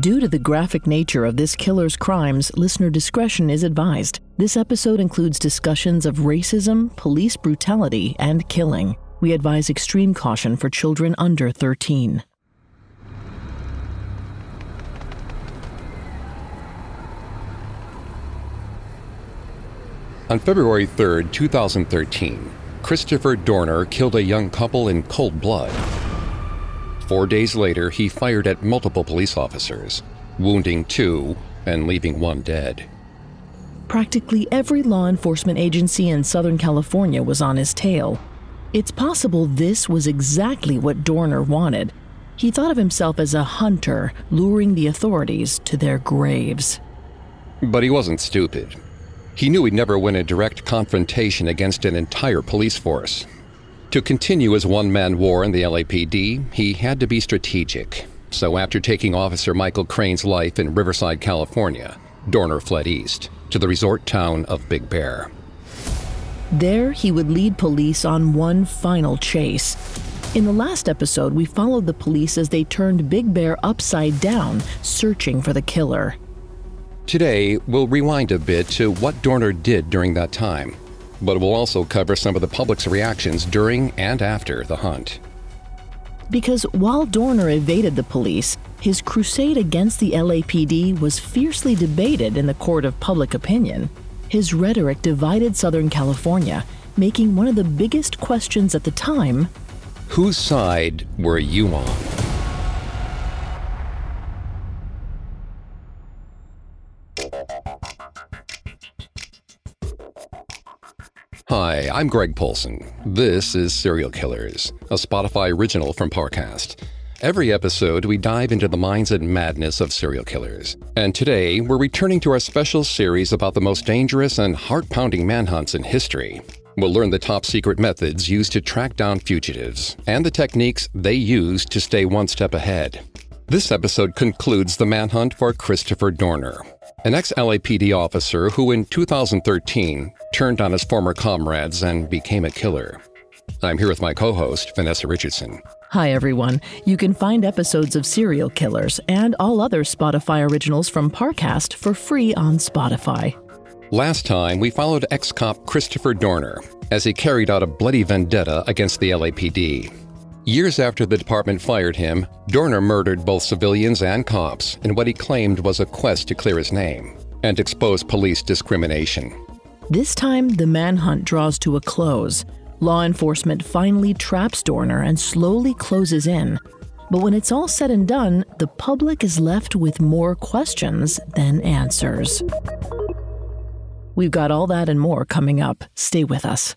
Due to the graphic nature of this killer's crimes, listener discretion is advised. This episode includes discussions of racism, police brutality, and killing. We advise extreme caution for children under 13. On February 3, 2013, Christopher Dorner killed a young couple in cold blood. Four days later, he fired at multiple police officers, wounding two and leaving one dead. Practically every law enforcement agency in Southern California was on his tail. It's possible this was exactly what Dorner wanted. He thought of himself as a hunter, luring the authorities to their graves. But he wasn't stupid. He knew he'd never win a direct confrontation against an entire police force. To continue his one man war in the LAPD, he had to be strategic. So, after taking Officer Michael Crain's life in Riverside, California, Dorner fled east to the resort town of Big Bear. There, he would lead police on one final chase. In the last episode, we followed the police as they turned Big Bear upside down, searching for the killer. Today, we'll rewind a bit to what Dorner did during that time, but we'll also cover some of the public's reactions during and after the hunt. Because while Dorner evaded the police, his crusade against the LAPD was fiercely debated in the court of public opinion. His rhetoric divided Southern California, making one of the biggest questions at the time Whose side were you on? Hi, I'm Greg Polcyn. This is Serial Killers, a Spotify original from Parcast. Every episode, we dive into the minds and madness of serial killers. And today, we're returning to our special series about the most dangerous and heart pounding manhunts in history. We'll learn the top secret methods used to track down fugitives and the techniques they use to stay one step ahead. This episode concludes the manhunt for Christopher Dorner, an ex LAPD officer who in 2013 turned on his former comrades and became a killer. I'm here with my co host, Vanessa Richardson. Hi, everyone. You can find episodes of Serial Killers and all other Spotify originals from Parcast for free on Spotify. Last time, we followed ex cop Christopher Dorner as he carried out a bloody vendetta against the LAPD. Years after the department fired him, Dorner murdered both civilians and cops in what he claimed was a quest to clear his name and expose police discrimination. This time, the manhunt draws to a close. Law enforcement finally traps Dorner and slowly closes in. But when it's all said and done, the public is left with more questions than answers. We've got all that and more coming up. Stay with us.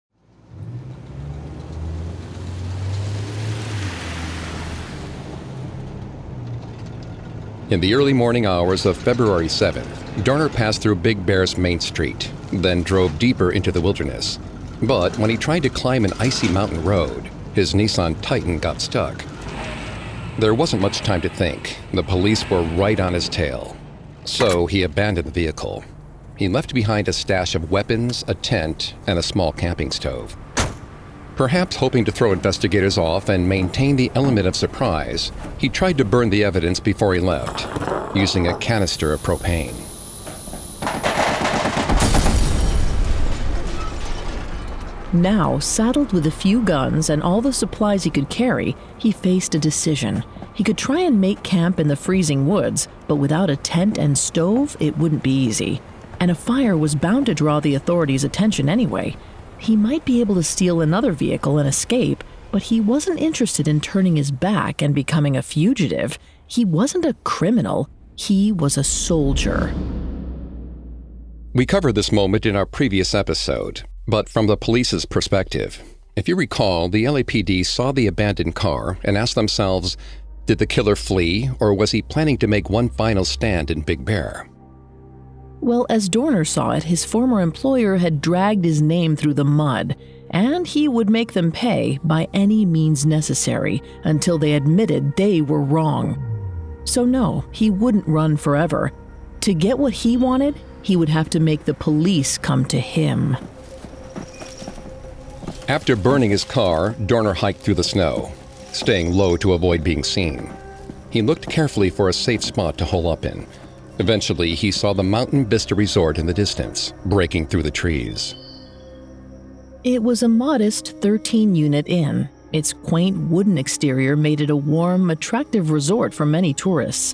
In the early morning hours of February 7th, Dorner passed through Big Bear's main street, then drove deeper into the wilderness. But when he tried to climb an icy mountain road, his Nissan Titan got stuck. There wasn't much time to think. The police were right on his tail. So he abandoned the vehicle. He left behind a stash of weapons, a tent, and a small camping stove. Perhaps hoping to throw investigators off and maintain the element of surprise, he tried to burn the evidence before he left, using a canister of propane. Now, saddled with a few guns and all the supplies he could carry, he faced a decision. He could try and make camp in the freezing woods, but without a tent and stove, it wouldn't be easy. And a fire was bound to draw the authorities' attention anyway. He might be able to steal another vehicle and escape, but he wasn't interested in turning his back and becoming a fugitive. He wasn't a criminal, he was a soldier. We covered this moment in our previous episode, but from the police's perspective. If you recall, the LAPD saw the abandoned car and asked themselves did the killer flee, or was he planning to make one final stand in Big Bear? Well, as Dorner saw it, his former employer had dragged his name through the mud, and he would make them pay by any means necessary until they admitted they were wrong. So, no, he wouldn't run forever. To get what he wanted, he would have to make the police come to him. After burning his car, Dorner hiked through the snow, staying low to avoid being seen. He looked carefully for a safe spot to hole up in. Eventually, he saw the Mountain Vista Resort in the distance, breaking through the trees. It was a modest 13 unit inn. Its quaint wooden exterior made it a warm, attractive resort for many tourists.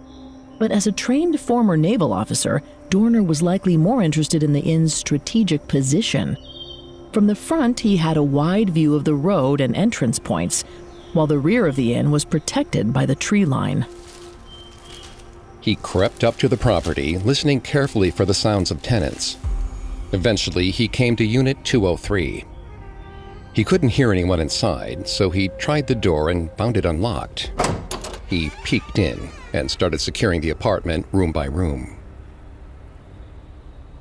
But as a trained former naval officer, Dorner was likely more interested in the inn's strategic position. From the front, he had a wide view of the road and entrance points, while the rear of the inn was protected by the tree line. He crept up to the property, listening carefully for the sounds of tenants. Eventually, he came to Unit 203. He couldn't hear anyone inside, so he tried the door and found it unlocked. He peeked in and started securing the apartment room by room.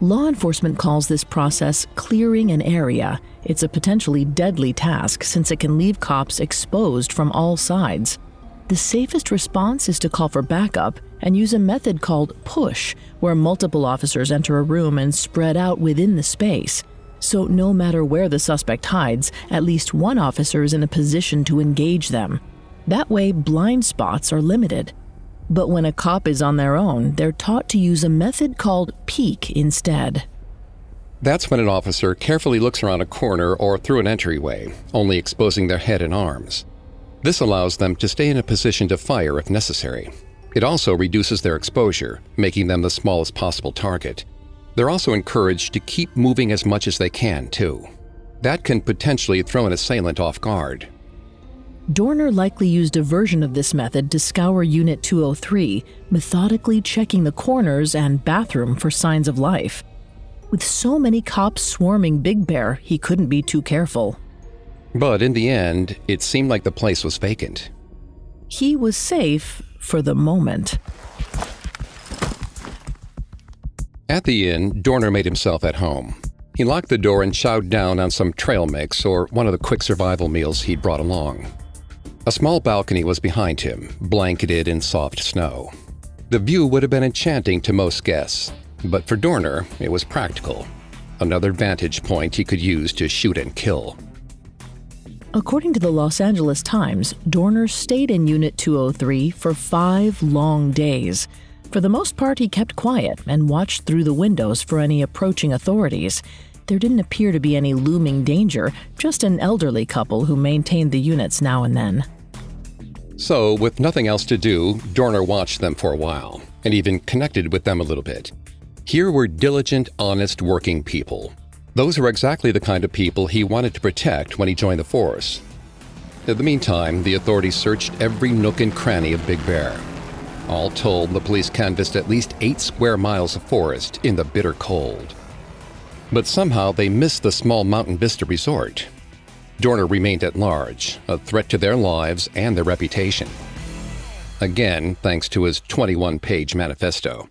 Law enforcement calls this process clearing an area. It's a potentially deadly task since it can leave cops exposed from all sides. The safest response is to call for backup and use a method called push, where multiple officers enter a room and spread out within the space. So, no matter where the suspect hides, at least one officer is in a position to engage them. That way, blind spots are limited. But when a cop is on their own, they're taught to use a method called peek instead. That's when an officer carefully looks around a corner or through an entryway, only exposing their head and arms. This allows them to stay in a position to fire if necessary. It also reduces their exposure, making them the smallest possible target. They're also encouraged to keep moving as much as they can, too. That can potentially throw an assailant off guard. Dorner likely used a version of this method to scour Unit 203, methodically checking the corners and bathroom for signs of life. With so many cops swarming Big Bear, he couldn't be too careful. But in the end, it seemed like the place was vacant. He was safe for the moment. At the inn, Dorner made himself at home. He locked the door and chowed down on some trail mix or one of the quick survival meals he'd brought along. A small balcony was behind him, blanketed in soft snow. The view would have been enchanting to most guests, but for Dorner, it was practical. Another vantage point he could use to shoot and kill. According to the Los Angeles Times, Dorner stayed in Unit 203 for five long days. For the most part, he kept quiet and watched through the windows for any approaching authorities. There didn't appear to be any looming danger, just an elderly couple who maintained the units now and then. So, with nothing else to do, Dorner watched them for a while and even connected with them a little bit. Here were diligent, honest, working people. Those were exactly the kind of people he wanted to protect when he joined the force. In the meantime, the authorities searched every nook and cranny of Big Bear. All told, the police canvassed at least eight square miles of forest in the bitter cold. But somehow they missed the small Mountain Vista resort. Dorner remained at large, a threat to their lives and their reputation. Again, thanks to his 21 page manifesto.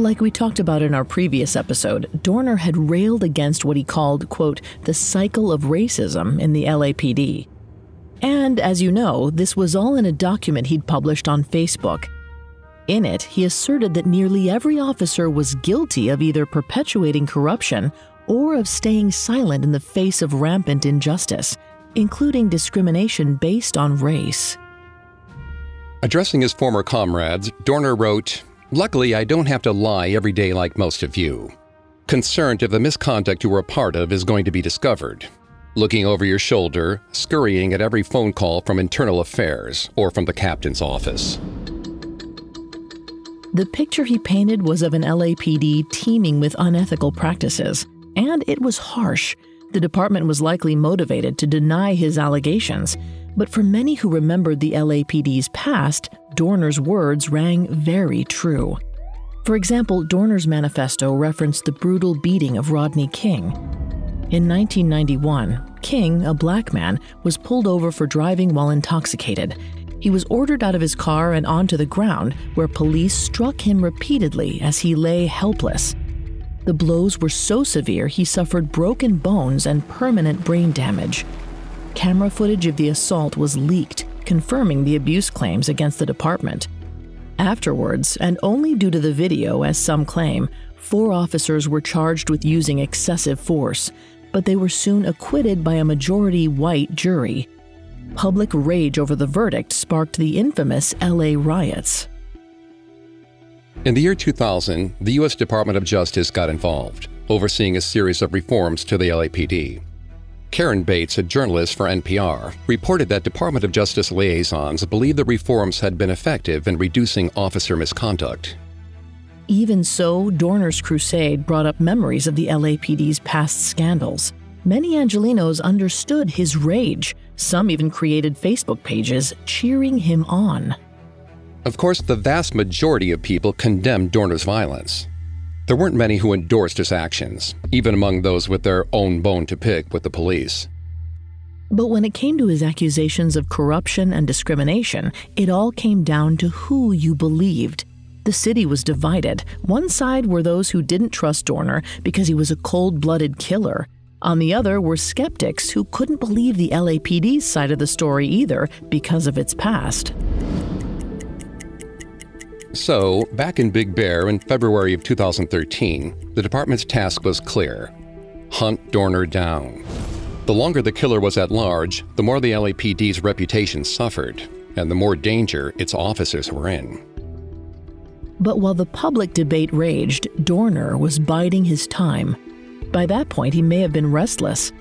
Like we talked about in our previous episode, Dorner had railed against what he called, quote, the cycle of racism in the LAPD. And as you know, this was all in a document he'd published on Facebook. In it, he asserted that nearly every officer was guilty of either perpetuating corruption or of staying silent in the face of rampant injustice, including discrimination based on race. Addressing his former comrades, Dorner wrote, Luckily, I don't have to lie every day like most of you. Concerned if the misconduct you were a part of is going to be discovered. Looking over your shoulder, scurrying at every phone call from internal affairs or from the captain's office. The picture he painted was of an LAPD teeming with unethical practices, and it was harsh. The department was likely motivated to deny his allegations, but for many who remembered the LAPD's past, Dorner's words rang very true. For example, Dorner's manifesto referenced the brutal beating of Rodney King. In 1991, King, a black man, was pulled over for driving while intoxicated. He was ordered out of his car and onto the ground, where police struck him repeatedly as he lay helpless. The blows were so severe he suffered broken bones and permanent brain damage. Camera footage of the assault was leaked, confirming the abuse claims against the department. Afterwards, and only due to the video, as some claim, four officers were charged with using excessive force, but they were soon acquitted by a majority white jury. Public rage over the verdict sparked the infamous LA riots. In the year 2000, the U.S. Department of Justice got involved, overseeing a series of reforms to the LAPD. Karen Bates, a journalist for NPR, reported that Department of Justice liaisons believed the reforms had been effective in reducing officer misconduct. Even so, Dorner's crusade brought up memories of the LAPD's past scandals. Many Angelenos understood his rage. Some even created Facebook pages cheering him on. Of course, the vast majority of people condemned Dorner's violence. There weren't many who endorsed his actions, even among those with their own bone to pick with the police. But when it came to his accusations of corruption and discrimination, it all came down to who you believed. The city was divided. One side were those who didn't trust Dorner because he was a cold blooded killer. On the other were skeptics who couldn't believe the LAPD's side of the story either because of its past. So, back in Big Bear in February of 2013, the department's task was clear hunt Dorner down. The longer the killer was at large, the more the LAPD's reputation suffered, and the more danger its officers were in. But while the public debate raged, Dorner was biding his time. By that point, he may have been restless.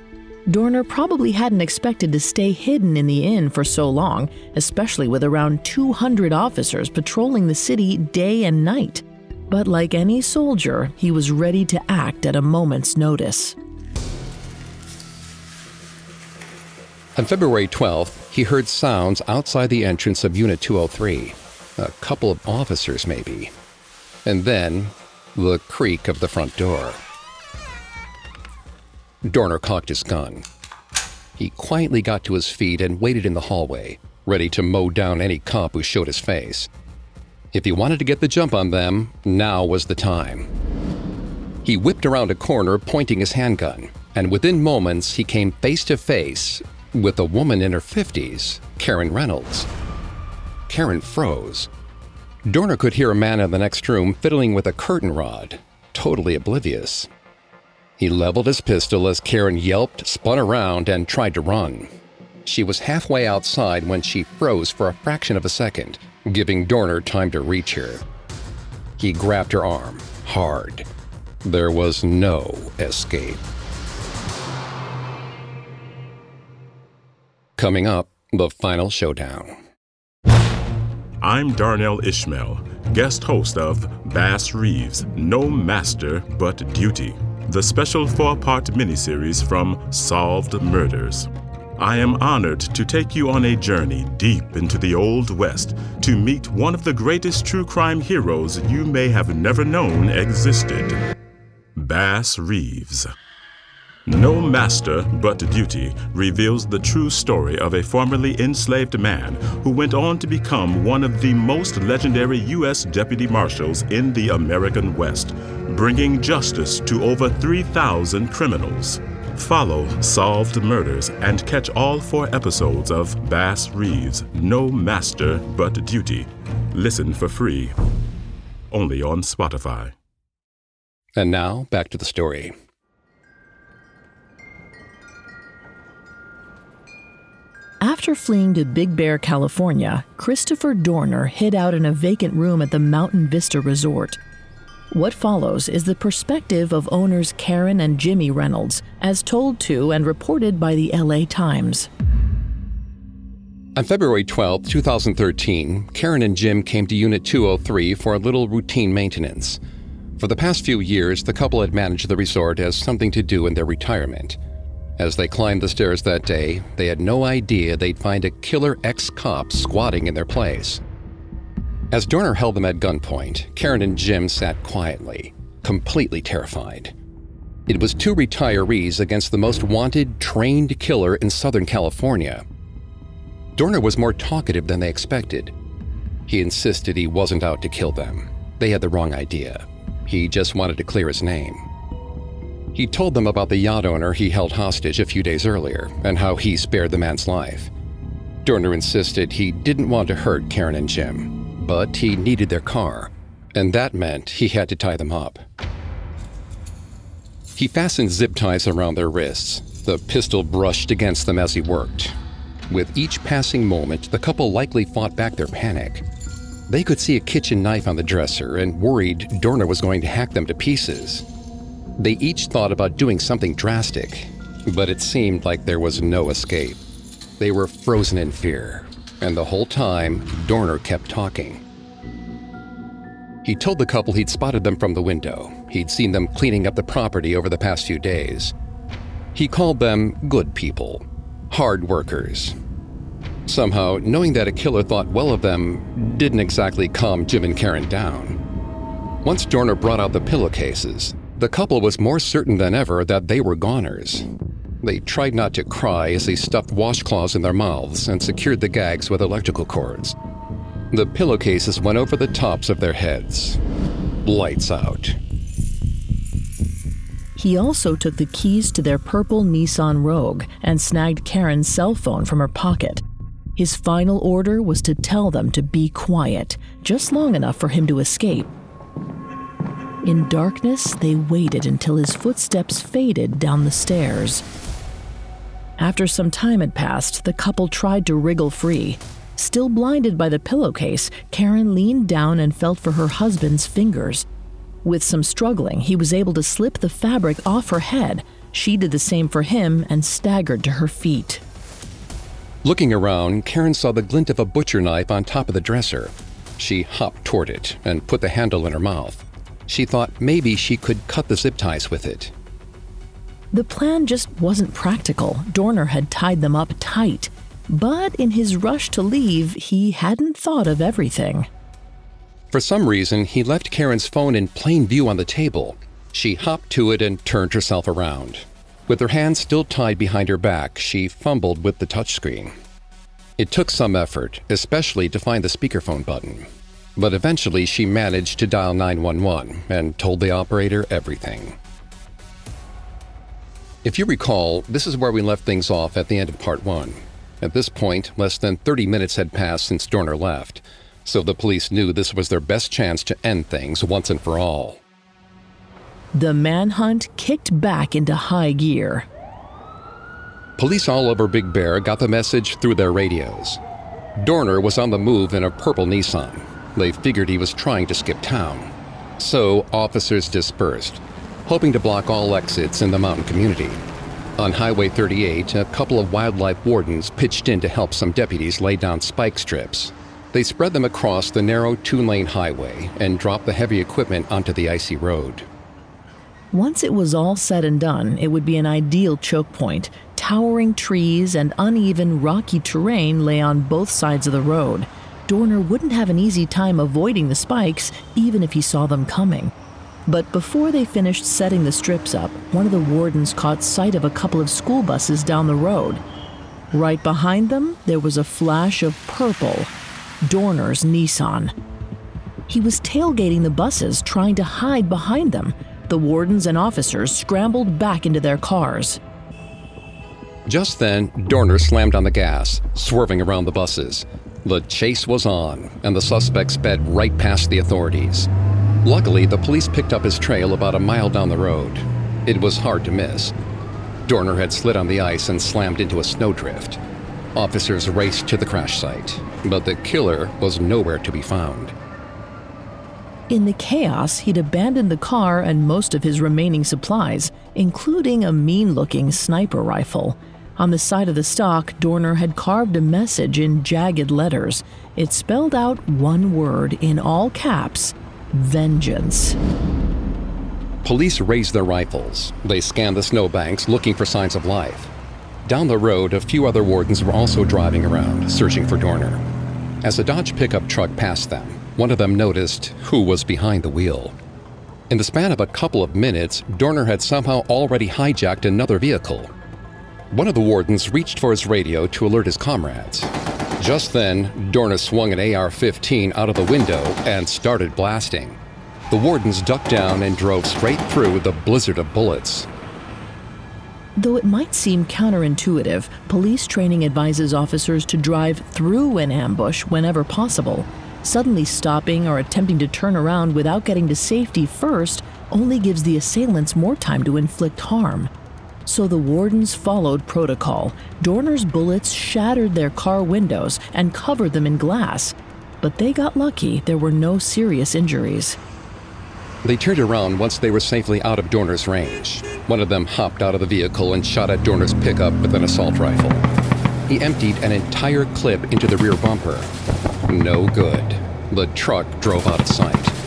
Dorner probably hadn't expected to stay hidden in the inn for so long, especially with around 200 officers patrolling the city day and night. But like any soldier, he was ready to act at a moment's notice. On February 12th, he heard sounds outside the entrance of Unit 203. A couple of officers, maybe. And then, the creak of the front door. Dorner cocked his gun. He quietly got to his feet and waited in the hallway, ready to mow down any cop who showed his face. If he wanted to get the jump on them, now was the time. He whipped around a corner, pointing his handgun, and within moments he came face to face with a woman in her 50s, Karen Reynolds. Karen froze. Dorner could hear a man in the next room fiddling with a curtain rod, totally oblivious. He leveled his pistol as Karen yelped, spun around, and tried to run. She was halfway outside when she froze for a fraction of a second, giving Dorner time to reach her. He grabbed her arm, hard. There was no escape. Coming up, The Final Showdown. I'm Darnell Ishmael, guest host of Bass Reeves No Master But Duty, the special four part miniseries from Solved Murders. I am honored to take you on a journey deep into the Old West to meet one of the greatest true crime heroes you may have never known existed Bass Reeves. No Master But Duty reveals the true story of a formerly enslaved man who went on to become one of the most legendary U.S. deputy marshals in the American West, bringing justice to over 3,000 criminals. Follow Solved Murders and catch all four episodes of Bass Reeves No Master But Duty. Listen for free. Only on Spotify. And now, back to the story. After fleeing to Big Bear, California, Christopher Dorner hid out in a vacant room at the Mountain Vista Resort. What follows is the perspective of owners Karen and Jimmy Reynolds, as told to and reported by the LA Times. On February 12, 2013, Karen and Jim came to Unit 203 for a little routine maintenance. For the past few years, the couple had managed the resort as something to do in their retirement. As they climbed the stairs that day, they had no idea they'd find a killer ex cop squatting in their place. As Dorner held them at gunpoint, Karen and Jim sat quietly, completely terrified. It was two retirees against the most wanted, trained killer in Southern California. Dorner was more talkative than they expected. He insisted he wasn't out to kill them. They had the wrong idea. He just wanted to clear his name. He told them about the yacht owner he held hostage a few days earlier and how he spared the man's life. Dorner insisted he didn't want to hurt Karen and Jim, but he needed their car, and that meant he had to tie them up. He fastened zip ties around their wrists. The pistol brushed against them as he worked. With each passing moment, the couple likely fought back their panic. They could see a kitchen knife on the dresser and worried Dorner was going to hack them to pieces. They each thought about doing something drastic, but it seemed like there was no escape. They were frozen in fear, and the whole time, Dorner kept talking. He told the couple he'd spotted them from the window. He'd seen them cleaning up the property over the past few days. He called them good people, hard workers. Somehow, knowing that a killer thought well of them didn't exactly calm Jim and Karen down. Once Dorner brought out the pillowcases, the couple was more certain than ever that they were goners. They tried not to cry as they stuffed washcloths in their mouths and secured the gags with electrical cords. The pillowcases went over the tops of their heads. Lights out. He also took the keys to their purple Nissan Rogue and snagged Karen's cell phone from her pocket. His final order was to tell them to be quiet, just long enough for him to escape. In darkness, they waited until his footsteps faded down the stairs. After some time had passed, the couple tried to wriggle free. Still blinded by the pillowcase, Karen leaned down and felt for her husband's fingers. With some struggling, he was able to slip the fabric off her head. She did the same for him and staggered to her feet. Looking around, Karen saw the glint of a butcher knife on top of the dresser. She hopped toward it and put the handle in her mouth. She thought maybe she could cut the zip ties with it. The plan just wasn't practical. Dorner had tied them up tight. But in his rush to leave, he hadn't thought of everything. For some reason, he left Karen's phone in plain view on the table. She hopped to it and turned herself around. With her hands still tied behind her back, she fumbled with the touchscreen. It took some effort, especially to find the speakerphone button. But eventually, she managed to dial 911 and told the operator everything. If you recall, this is where we left things off at the end of part one. At this point, less than 30 minutes had passed since Dorner left, so the police knew this was their best chance to end things once and for all. The manhunt kicked back into high gear. Police all over Big Bear got the message through their radios. Dorner was on the move in a purple Nissan. They figured he was trying to skip town. So officers dispersed, hoping to block all exits in the mountain community. On Highway 38, a couple of wildlife wardens pitched in to help some deputies lay down spike strips. They spread them across the narrow two lane highway and dropped the heavy equipment onto the icy road. Once it was all said and done, it would be an ideal choke point. Towering trees and uneven, rocky terrain lay on both sides of the road. Dorner wouldn't have an easy time avoiding the spikes, even if he saw them coming. But before they finished setting the strips up, one of the wardens caught sight of a couple of school buses down the road. Right behind them, there was a flash of purple Dorner's Nissan. He was tailgating the buses, trying to hide behind them. The wardens and officers scrambled back into their cars. Just then, Dorner slammed on the gas, swerving around the buses. The chase was on, and the suspect sped right past the authorities. Luckily, the police picked up his trail about a mile down the road. It was hard to miss. Dorner had slid on the ice and slammed into a snowdrift. Officers raced to the crash site, but the killer was nowhere to be found. In the chaos, he'd abandoned the car and most of his remaining supplies, including a mean looking sniper rifle. On the side of the stock, Dorner had carved a message in jagged letters. It spelled out one word in all caps vengeance. Police raised their rifles. They scanned the snowbanks looking for signs of life. Down the road, a few other wardens were also driving around, searching for Dorner. As a Dodge pickup truck passed them, one of them noticed who was behind the wheel. In the span of a couple of minutes, Dorner had somehow already hijacked another vehicle. One of the wardens reached for his radio to alert his comrades. Just then, Dorner swung an AR 15 out of the window and started blasting. The wardens ducked down and drove straight through the blizzard of bullets. Though it might seem counterintuitive, police training advises officers to drive through an ambush whenever possible. Suddenly stopping or attempting to turn around without getting to safety first only gives the assailants more time to inflict harm so the wardens followed protocol. Dorner's bullets shattered their car windows and covered them in glass. But they got lucky, there were no serious injuries. They turned around once they were safely out of Dorner's range. One of them hopped out of the vehicle and shot at Dorner's pickup with an assault rifle. He emptied an entire clip into the rear bumper. No good. The truck drove out of sight.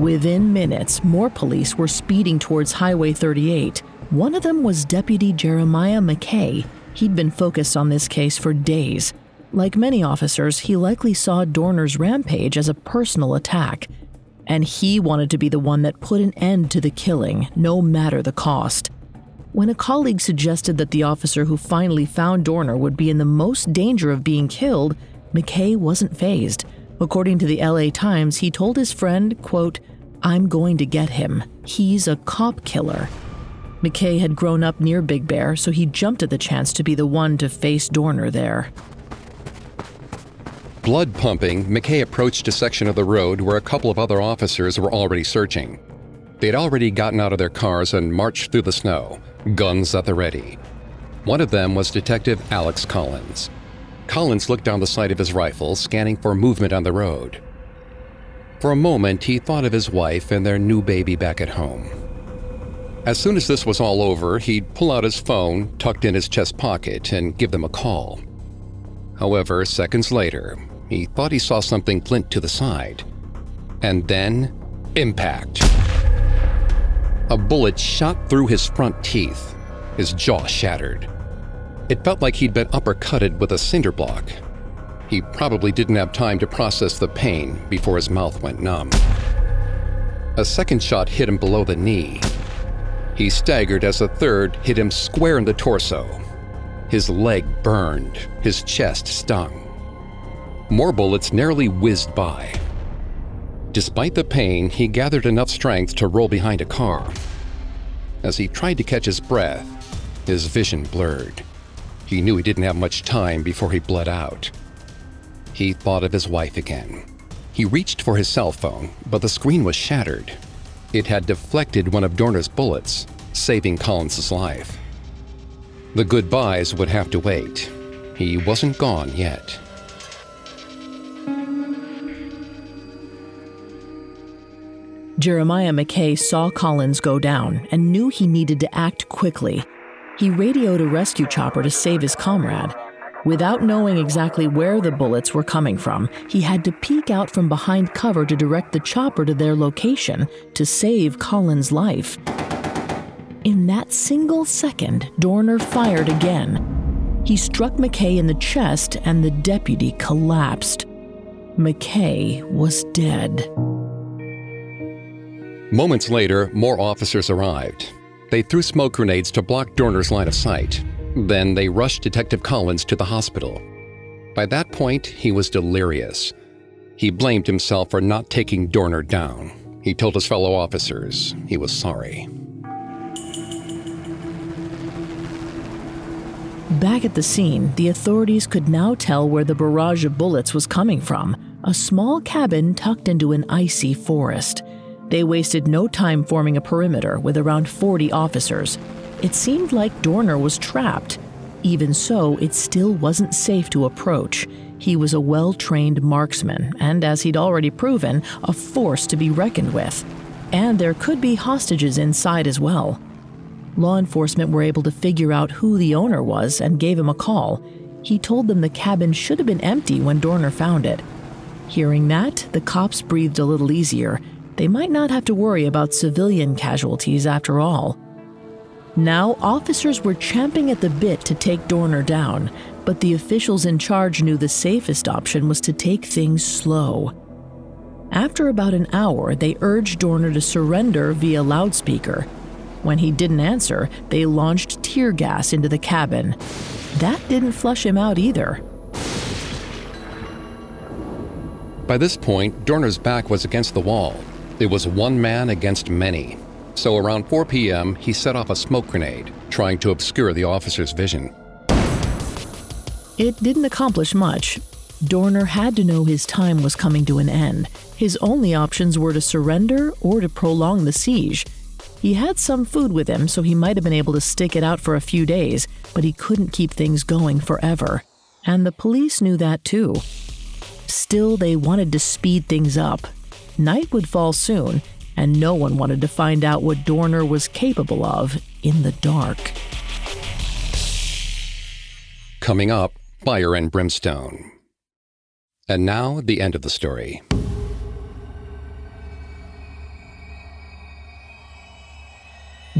Within minutes, more police were speeding towards Highway 38. One of them was Deputy Jeremiah MacKay. He'd been focused on this case for days. Like many officers, he likely saw Dorner's rampage as a personal attack. And he wanted to be the one that put an end to the killing, no matter the cost. When a colleague suggested that the officer who finally found Dorner would be in the most danger of being killed, MacKay wasn't phased. According to the LA Times, he told his friend, quote, I'm going to get him. He's a cop killer. MacKay had grown up near Big Bear, so he jumped at the chance to be the one to face Dorner there. Blood pumping, MacKay approached a section of the road where a couple of other officers were already searching. They'd already gotten out of their cars and marched through the snow, guns at the ready. One of them was Detective Alex Collins. Collins looked down the sight of his rifle, scanning for movement on the road. For a moment, he thought of his wife and their new baby back at home. As soon as this was all over, he'd pull out his phone, tucked in his chest pocket, and give them a call. However, seconds later, he thought he saw something glint to the side. And then, impact. A bullet shot through his front teeth. His jaw shattered. It felt like he'd been uppercutted with a cinder block. He probably didn't have time to process the pain before his mouth went numb. A second shot hit him below the knee. He staggered as a third hit him square in the torso. His leg burned, his chest stung. More bullets narrowly whizzed by. Despite the pain, he gathered enough strength to roll behind a car. As he tried to catch his breath, his vision blurred. He knew he didn't have much time before he bled out. He thought of his wife again. He reached for his cell phone, but the screen was shattered. It had deflected one of Dorner's bullets, saving Collins's life. The goodbyes would have to wait. He wasn't gone yet. Jeremiah MacKay saw Collins go down and knew he needed to act quickly. He radioed a rescue chopper to save his comrade. Without knowing exactly where the bullets were coming from, he had to peek out from behind cover to direct the chopper to their location to save Collins' life. In that single second, Dorner fired again. He struck MacKay in the chest and the deputy collapsed. MacKay was dead. Moments later, more officers arrived. They threw smoke grenades to block Dorner's line of sight. Then they rushed Detective Collins to the hospital. By that point, he was delirious. He blamed himself for not taking Dorner down. He told his fellow officers he was sorry. Back at the scene, the authorities could now tell where the barrage of bullets was coming from a small cabin tucked into an icy forest. They wasted no time forming a perimeter with around 40 officers. It seemed like Dorner was trapped. Even so, it still wasn't safe to approach. He was a well trained marksman, and as he'd already proven, a force to be reckoned with. And there could be hostages inside as well. Law enforcement were able to figure out who the owner was and gave him a call. He told them the cabin should have been empty when Dorner found it. Hearing that, the cops breathed a little easier. They might not have to worry about civilian casualties after all. Now, officers were champing at the bit to take Dorner down, but the officials in charge knew the safest option was to take things slow. After about an hour, they urged Dorner to surrender via loudspeaker. When he didn't answer, they launched tear gas into the cabin. That didn't flush him out either. By this point, Dorner's back was against the wall. It was one man against many. So around 4 p.m., he set off a smoke grenade, trying to obscure the officer's vision. It didn't accomplish much. Dorner had to know his time was coming to an end. His only options were to surrender or to prolong the siege. He had some food with him, so he might have been able to stick it out for a few days, but he couldn't keep things going forever. And the police knew that too. Still, they wanted to speed things up. Night would fall soon, and no one wanted to find out what Dorner was capable of in the dark. Coming up, Fire and Brimstone. And now, the end of the story.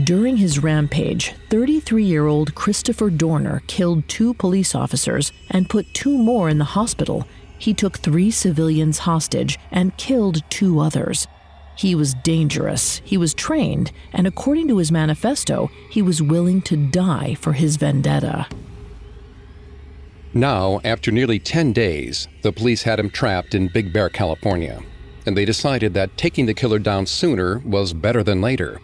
During his rampage, 33 year old Christopher Dorner killed two police officers and put two more in the hospital. He took three civilians hostage and killed two others. He was dangerous, he was trained, and according to his manifesto, he was willing to die for his vendetta. Now, after nearly 10 days, the police had him trapped in Big Bear, California, and they decided that taking the killer down sooner was better than later.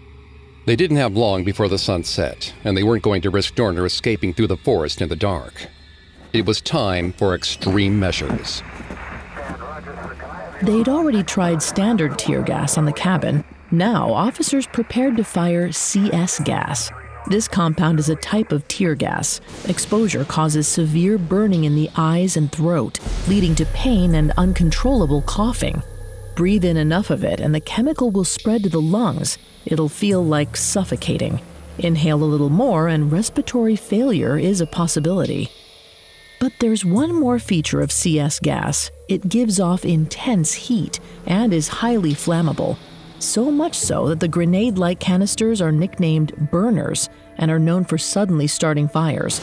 They didn't have long before the sun set, and they weren't going to risk Dorner escaping through the forest in the dark. It was time for extreme measures. They'd already tried standard tear gas on the cabin. Now, officers prepared to fire CS gas. This compound is a type of tear gas. Exposure causes severe burning in the eyes and throat, leading to pain and uncontrollable coughing. Breathe in enough of it, and the chemical will spread to the lungs. It'll feel like suffocating. Inhale a little more, and respiratory failure is a possibility. But there's one more feature of CS gas it gives off intense heat and is highly flammable. So much so that the grenade like canisters are nicknamed burners and are known for suddenly starting fires.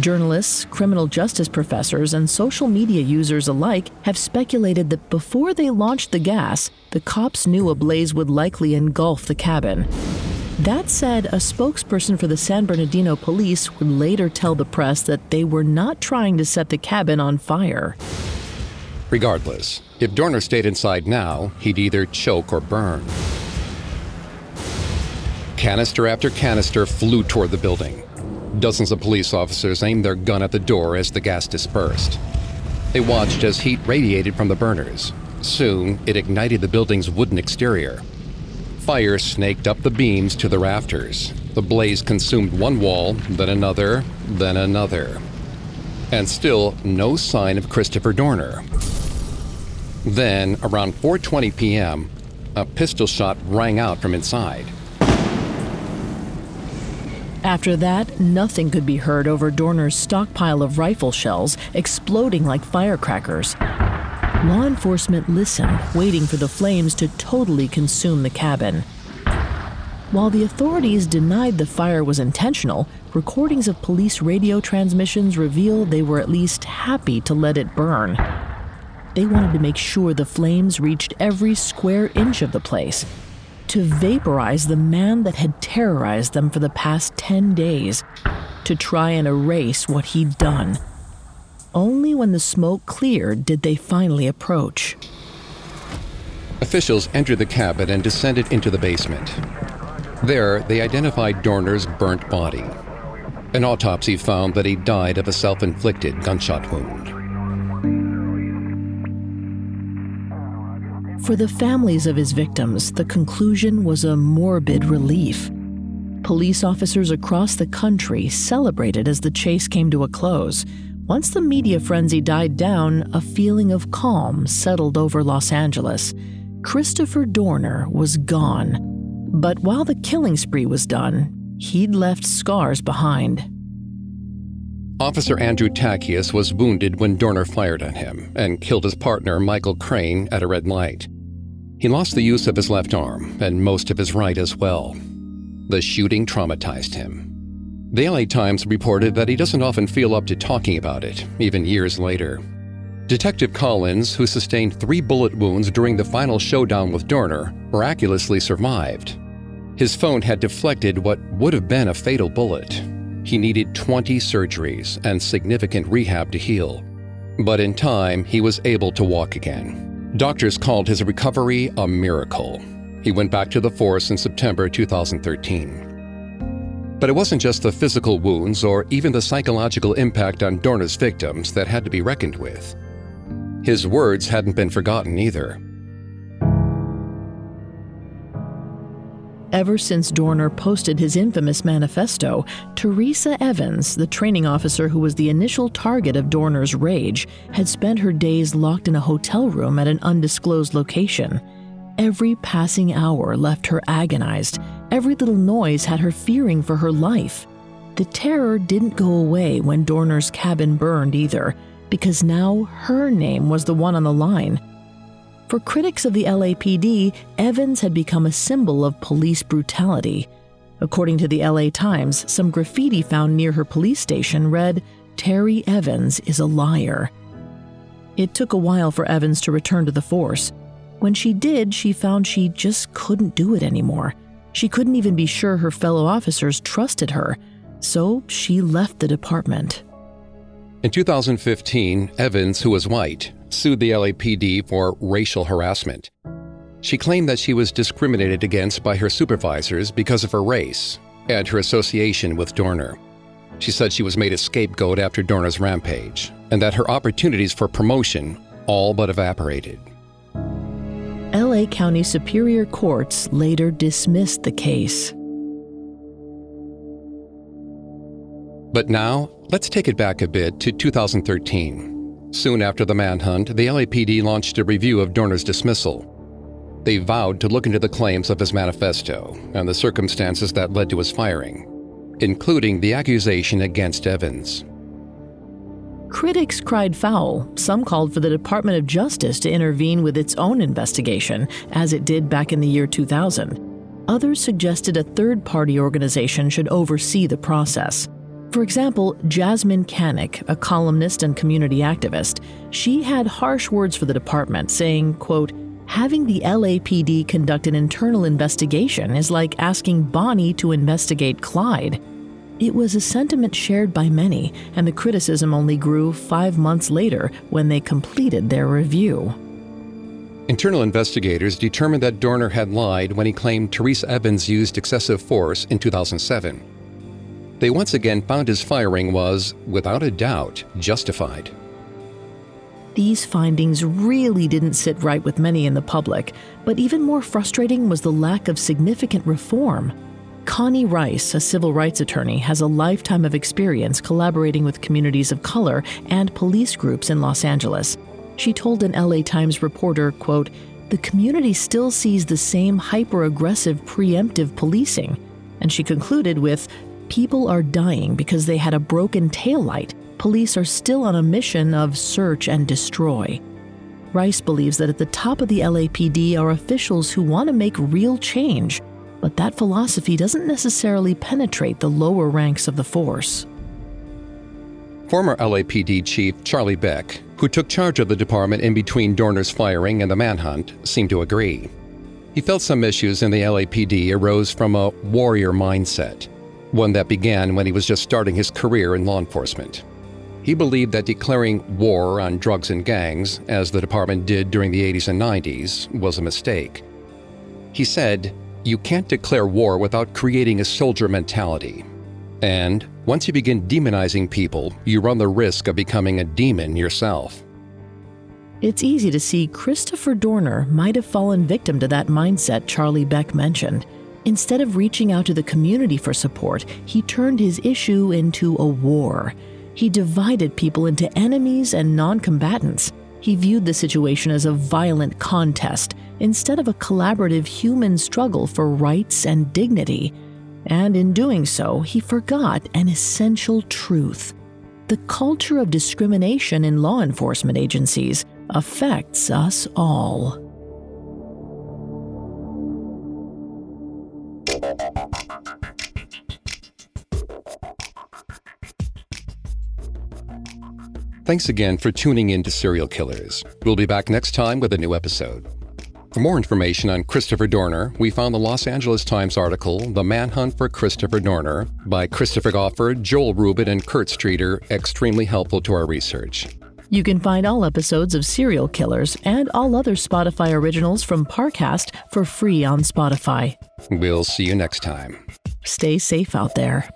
Journalists, criminal justice professors, and social media users alike have speculated that before they launched the gas, the cops knew a blaze would likely engulf the cabin. That said, a spokesperson for the San Bernardino police would later tell the press that they were not trying to set the cabin on fire. Regardless, if Dorner stayed inside now, he'd either choke or burn. Canister after canister flew toward the building. Dozens of police officers aimed their gun at the door as the gas dispersed. They watched as heat radiated from the burners. Soon, it ignited the building's wooden exterior. Fire snaked up the beams to the rafters. The blaze consumed one wall, then another, then another. And still no sign of Christopher Dorner. Then, around 4:20 p.m., a pistol shot rang out from inside. After that, nothing could be heard over Dorner's stockpile of rifle shells exploding like firecrackers. Law enforcement listened, waiting for the flames to totally consume the cabin. While the authorities denied the fire was intentional, recordings of police radio transmissions reveal they were at least happy to let it burn. They wanted to make sure the flames reached every square inch of the place, to vaporize the man that had terrorized them for the past 10 days, to try and erase what he'd done. Only when the smoke cleared did they finally approach. Officials entered the cabin and descended into the basement. There, they identified Dorner's burnt body. An autopsy found that he died of a self inflicted gunshot wound. For the families of his victims, the conclusion was a morbid relief. Police officers across the country celebrated as the chase came to a close. Once the media frenzy died down, a feeling of calm settled over Los Angeles. Christopher Dorner was gone. But while the killing spree was done, he'd left scars behind. Officer Andrew Tachias was wounded when Dorner fired on him and killed his partner Michael Crain at a red light. He lost the use of his left arm and most of his right as well. The shooting traumatized him. The LA Times reported that he doesn't often feel up to talking about it, even years later. Detective Collins, who sustained three bullet wounds during the final showdown with Dorner, miraculously survived. His phone had deflected what would have been a fatal bullet, he needed 20 surgeries and significant rehab to heal. But in time, he was able to walk again. Doctors called his recovery a miracle. He went back to the force in September 2013. But it wasn't just the physical wounds or even the psychological impact on Dorner's victims that had to be reckoned with. His words hadn't been forgotten either. Ever since Dorner posted his infamous manifesto, Teresa Evans, the training officer who was the initial target of Dorner's rage, had spent her days locked in a hotel room at an undisclosed location. Every passing hour left her agonized. Every little noise had her fearing for her life. The terror didn't go away when Dorner's cabin burned either, because now her name was the one on the line. For critics of the LAPD, Evans had become a symbol of police brutality. According to the LA Times, some graffiti found near her police station read, Terry Evans is a liar. It took a while for Evans to return to the force. When she did, she found she just couldn't do it anymore. She couldn't even be sure her fellow officers trusted her, so she left the department. In 2015, Evans, who was white, sued the LAPD for racial harassment. She claimed that she was discriminated against by her supervisors because of her race and her association with Dorner. She said she was made a scapegoat after Dorner's rampage, and that her opportunities for promotion all but evaporated. LA County Superior Courts later dismissed the case. But now, let's take it back a bit to 2013. Soon after the manhunt, the LAPD launched a review of Dorner's dismissal. They vowed to look into the claims of his manifesto and the circumstances that led to his firing, including the accusation against Evans. Critics cried foul. Some called for the Department of Justice to intervene with its own investigation, as it did back in the year 2000. Others suggested a third party organization should oversee the process. For example, Jasmyne Cannick, a columnist and community activist, she had harsh words for the department, saying, quote, Having the LAPD conduct an internal investigation is like asking Bonnie to investigate Clyde. It was a sentiment shared by many, and the criticism only grew five months later when they completed their review. Internal investigators determined that Dorner had lied when he claimed Teresa Evans used excessive force in 2007 they once again found his firing was, without a doubt, justified. These findings really didn't sit right with many in the public, but even more frustrating was the lack of significant reform. Connie Rice, a civil rights attorney, has a lifetime of experience collaborating with communities of color and police groups in Los Angeles. She told an LA Times reporter, quote, the community still sees the same hyper aggressive preemptive policing. And she concluded with People are dying because they had a broken taillight. Police are still on a mission of search and destroy. Rice believes that at the top of the LAPD are officials who want to make real change, but that philosophy doesn't necessarily penetrate the lower ranks of the force. Former LAPD Chief Charlie Beck, who took charge of the department in between Dorner's firing and the manhunt, seemed to agree. He felt some issues in the LAPD arose from a warrior mindset, one that began when he was just starting his career in law enforcement. He believed that declaring war on drugs and gangs, as the department did during the 80s and 90s, was a mistake. He said, You can't declare war without creating a soldier mentality. And once you begin demonizing people, you run the risk of becoming a demon yourself. It's easy to see Christopher Dorner might have fallen victim to that mindset Charlie Beck mentioned. Instead of reaching out to the community for support, he turned his issue into a war. He divided people into enemies and non combatants. He viewed the situation as a violent contest instead of a collaborative human struggle for rights and dignity. And in doing so, he forgot an essential truth. The culture of discrimination in law enforcement agencies affects us all. Thanks again for tuning in to Serial Killers. We'll be back next time with a new episode. For more information on Christopher Dorner, we found the Los Angeles Times article, The Manhunt for Christopher Dorner, by Christopher Goffard, Joel Rubin, and Kurt Streeter, extremely helpful to our research. You can find all episodes of Serial Killers and all other Spotify originals from Parcast for free on Spotify. We'll see you next time. Stay safe out there.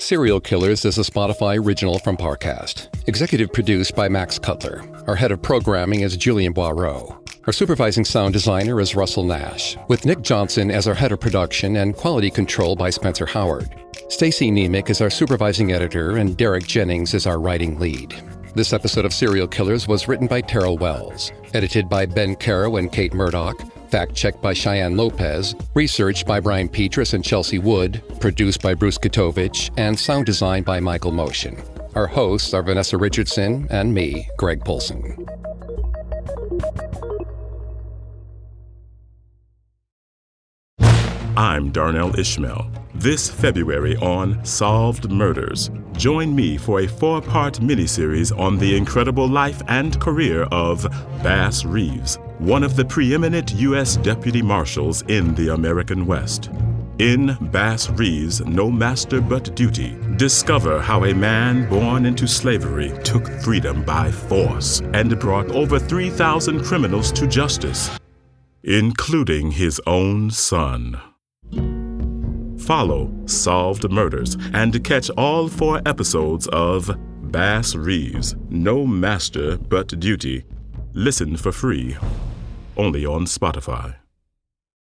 Serial Killers is a Spotify original from Parcast. Executive produced by Max Cutler. Our head of programming is Julian Boireau. Our supervising sound designer is Russell Nash, with Nick Johnson as our head of production and quality control by Spencer Howard. Stacy Nemec is our supervising editor, and Derek Jennings is our writing lead. This episode of Serial Killers was written by Terrell Wells, edited by Ben Caro and Kate Murdoch, fact checked by Cheyenne Lopez, researched by Brian Petrus and Chelsea Wood, produced by Bruce Katovich, and sound designed by Michael Motion. Our hosts are Vanessa Richardson and me, Greg Polcyn. I'm Darnell Ishmael. This February on Solved Murders, join me for a four part miniseries on the incredible life and career of Bass Reeves, one of the preeminent U.S. deputy marshals in the American West. In Bass Reeves' No Master But Duty, discover how a man born into slavery took freedom by force and brought over 3,000 criminals to justice, including his own son. Follow Solved Murders and catch all four episodes of Bass Reeves' No Master But Duty. Listen for free, only on Spotify.